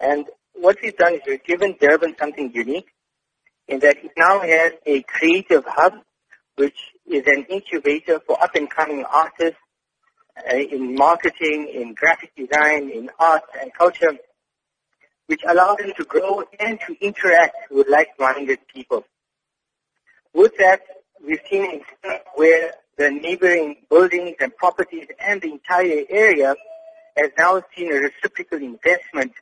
And what we've done is we've given Durban something unique in that it now has a creative hub, which is an incubator for up and coming artists uh, in marketing, in graphic design, in art and culture, which allows them to grow and to interact with like-minded people. With that, we've seen where the neighboring buildings and properties and the entire area has now seen a reciprocal investment